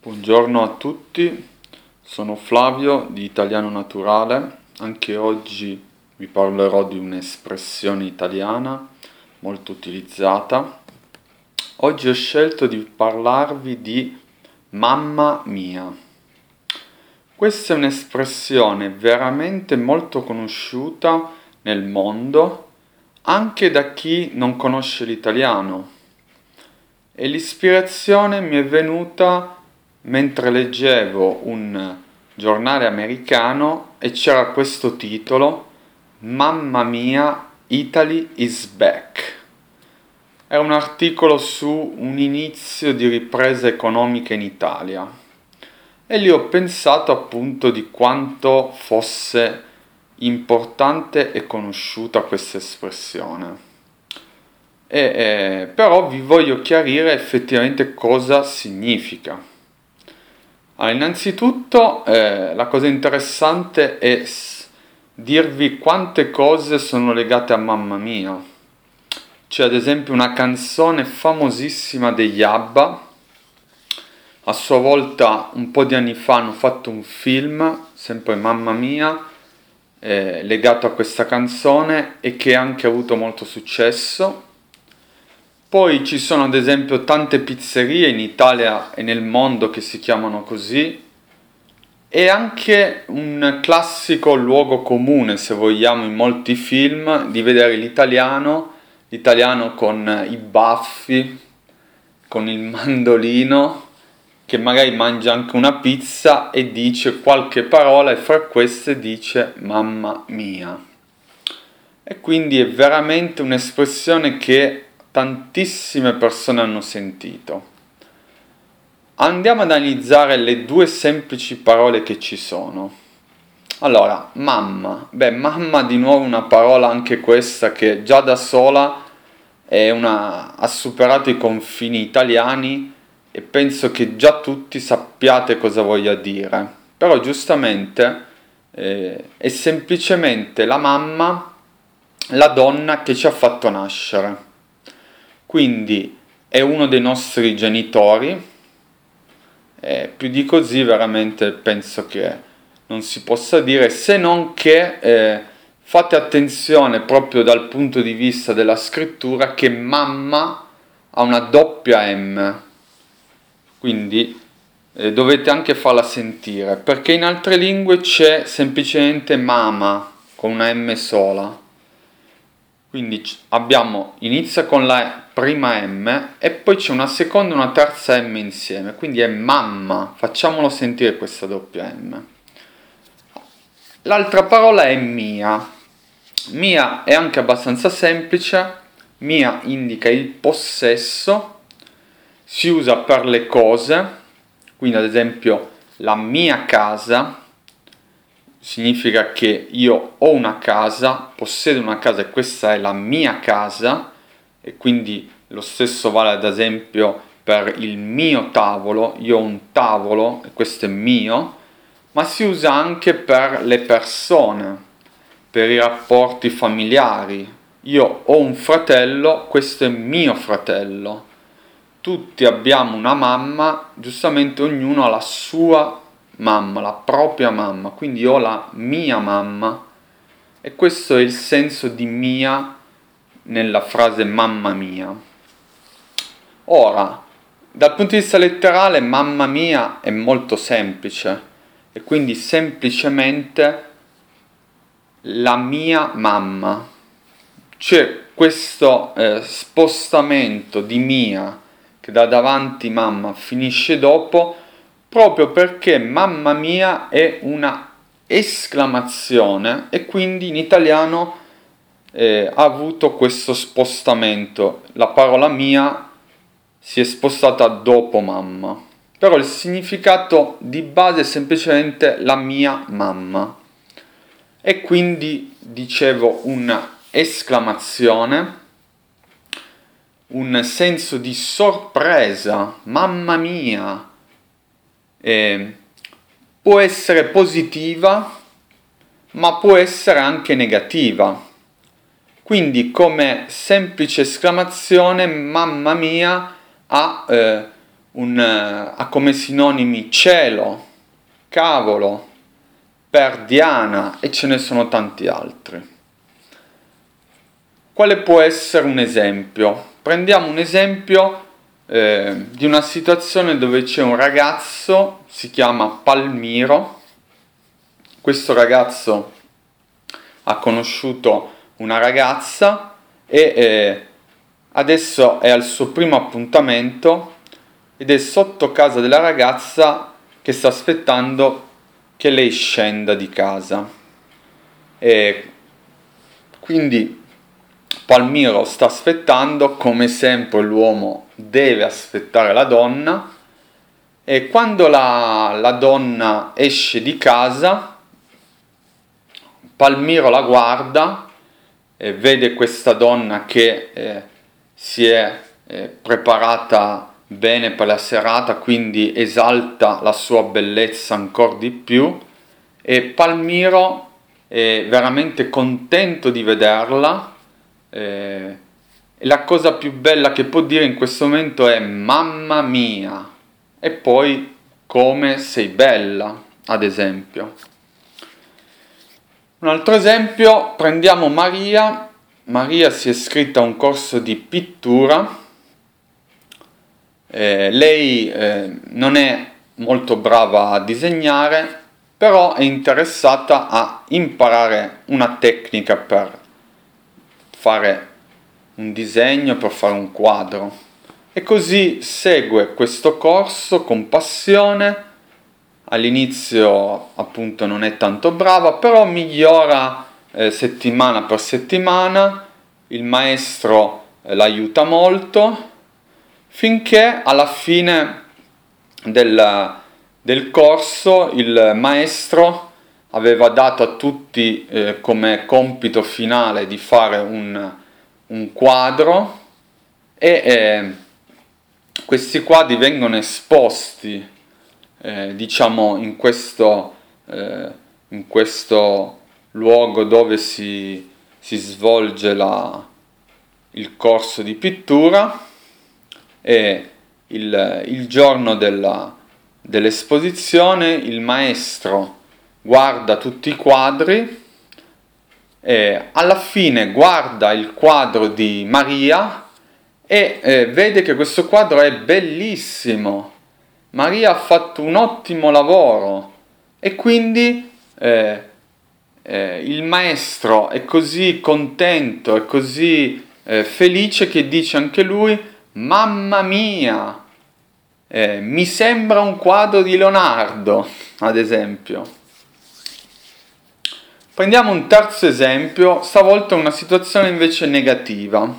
Buongiorno a tutti, sono Flavio di Italiano Naturale. Anche oggi vi parlerò di un'espressione italiana molto utilizzata. Oggi ho scelto di parlarvi di mamma mia. Questa è un'espressione veramente molto conosciuta nel mondo anche da chi non conosce l'italiano. E l'ispirazione mi è venuta mentre leggevo un giornale americano e c'era questo titolo Mamma mia, Italy is back. È un articolo su un inizio di ripresa economica in Italia e lì ho pensato appunto di quanto fosse importante e conosciuta questa espressione. E, eh, però vi voglio chiarire effettivamente cosa significa. Allora, innanzitutto eh, la cosa interessante è dirvi quante cose sono legate a mamma mia. C'è ad esempio una canzone famosissima degli ABBA, a sua volta un po' di anni fa hanno fatto un film, sempre Mamma mia, eh, legato a questa canzone e che ha anche avuto molto successo. Poi ci sono ad esempio tante pizzerie in Italia e nel mondo che si chiamano così e anche un classico luogo comune, se vogliamo, in molti film di vedere l'italiano, l'italiano con i baffi, con il mandolino che magari mangia anche una pizza e dice qualche parola e fra queste dice mamma mia. E quindi è veramente un'espressione che tantissime persone hanno sentito. Andiamo ad analizzare le due semplici parole che ci sono. Allora, mamma. Beh, mamma di nuovo una parola anche questa che già da sola una, ha superato i confini italiani e penso che già tutti sappiate cosa voglia dire, però giustamente eh, è semplicemente la mamma, la donna che ci ha fatto nascere. Quindi è uno dei nostri genitori, eh, più di così veramente penso che non si possa dire, se non che eh, fate attenzione proprio dal punto di vista della scrittura che mamma ha una doppia M quindi eh, dovete anche farla sentire, perché in altre lingue c'è semplicemente mama con una M sola. Quindi abbiamo, inizia con la prima M e poi c'è una seconda e una terza M insieme, quindi è mamma, facciamolo sentire questa doppia M. L'altra parola è mia. Mia è anche abbastanza semplice, mia indica il possesso si usa per le cose, quindi ad esempio la mia casa significa che io ho una casa, possiedo una casa e questa è la mia casa e quindi lo stesso vale ad esempio per il mio tavolo, io ho un tavolo e questo è mio, ma si usa anche per le persone, per i rapporti familiari. Io ho un fratello, questo è mio fratello. Tutti abbiamo una mamma, giustamente ognuno ha la sua mamma, la propria mamma, quindi ho la mia mamma. E questo è il senso di mia nella frase mamma mia. Ora, dal punto di vista letterale, mamma mia è molto semplice e quindi semplicemente la mia mamma. C'è questo eh, spostamento di mia che da davanti mamma finisce dopo, proprio perché mamma mia è una esclamazione e quindi in italiano eh, ha avuto questo spostamento. La parola mia si è spostata dopo mamma, però il significato di base è semplicemente la mia mamma. E quindi dicevo una esclamazione un senso di sorpresa, mamma mia, eh, può essere positiva, ma può essere anche negativa. Quindi come semplice esclamazione, mamma mia, ha eh, un, ha come sinonimi cielo, cavolo, perdiana e ce ne sono tanti altri. Quale può essere un esempio? Prendiamo un esempio eh, di una situazione dove c'è un ragazzo, si chiama Palmiro, questo ragazzo ha conosciuto una ragazza e eh, adesso è al suo primo appuntamento ed è sotto casa della ragazza che sta aspettando che lei scenda di casa. E quindi Palmiro sta aspettando, come sempre l'uomo deve aspettare la donna e quando la, la donna esce di casa, Palmiro la guarda e vede questa donna che eh, si è eh, preparata bene per la serata, quindi esalta la sua bellezza ancora di più. E Palmiro è veramente contento di vederla. Eh, la cosa più bella che può dire in questo momento è mamma mia! E poi come sei bella, ad esempio. Un altro esempio, prendiamo Maria. Maria si è iscritta a un corso di pittura eh, lei eh, non è molto brava a disegnare, però è interessata a imparare una tecnica per fare un disegno, per fare un quadro. E così segue questo corso con passione. All'inizio appunto non è tanto brava, però migliora eh, settimana per settimana. Il maestro eh, l'aiuta molto finché alla fine del, del corso il maestro aveva dato a tutti eh, come compito finale di fare un, un quadro e eh, questi quadri vengono esposti eh, diciamo in questo, eh, in questo luogo dove si, si svolge la, il corso di pittura e il, il giorno della, dell'esposizione il maestro guarda tutti i quadri e alla fine guarda il quadro di Maria e eh, vede che questo quadro è bellissimo. Maria ha fatto un ottimo lavoro e quindi eh, eh, il maestro è così contento, è così eh, felice che dice anche lui Mamma mia! Eh, mi sembra un quadro di Leonardo, ad esempio. Prendiamo un terzo esempio, stavolta una situazione invece negativa.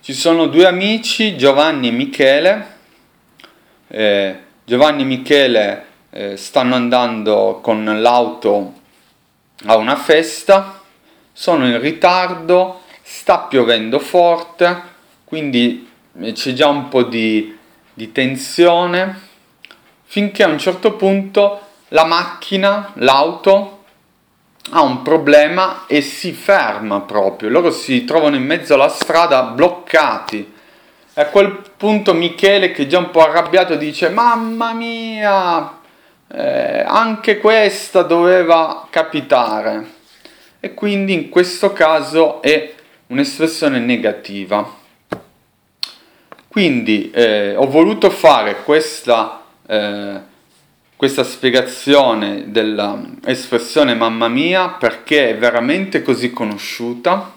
Ci sono due amici, Giovanni e Michele. Eh, Giovanni e Michele eh, stanno andando con l'auto a una festa, sono in ritardo, sta piovendo forte, quindi c'è già un po' di, di tensione, finché a un certo punto la macchina, l'auto, ha un problema e si ferma proprio. Loro si trovano in mezzo alla strada bloccati. E a quel punto Michele, che è già un po' arrabbiato, dice: Mamma mia, eh, anche questa doveva capitare. E quindi in questo caso è un'espressione negativa. Quindi eh, ho voluto fare questa, eh, questa spiegazione dell'espressione mamma mia perché è veramente così conosciuta,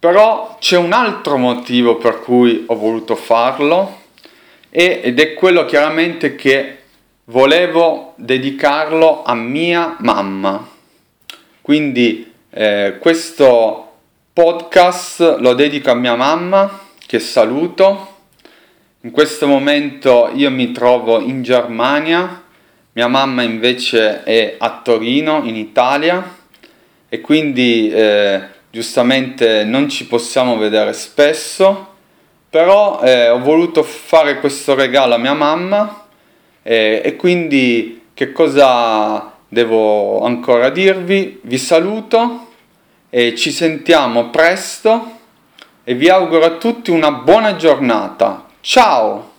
però c'è un altro motivo per cui ho voluto farlo ed è quello chiaramente che volevo dedicarlo a mia mamma. Quindi eh, questo podcast lo dedico a mia mamma che saluto in questo momento io mi trovo in Germania, mia mamma invece è a Torino, in Italia, e quindi eh, giustamente non ci possiamo vedere spesso, però eh, ho voluto fare questo regalo a mia mamma eh, e quindi che cosa devo ancora dirvi? Vi saluto e ci sentiamo presto e vi auguro a tutti una buona giornata. Ciao!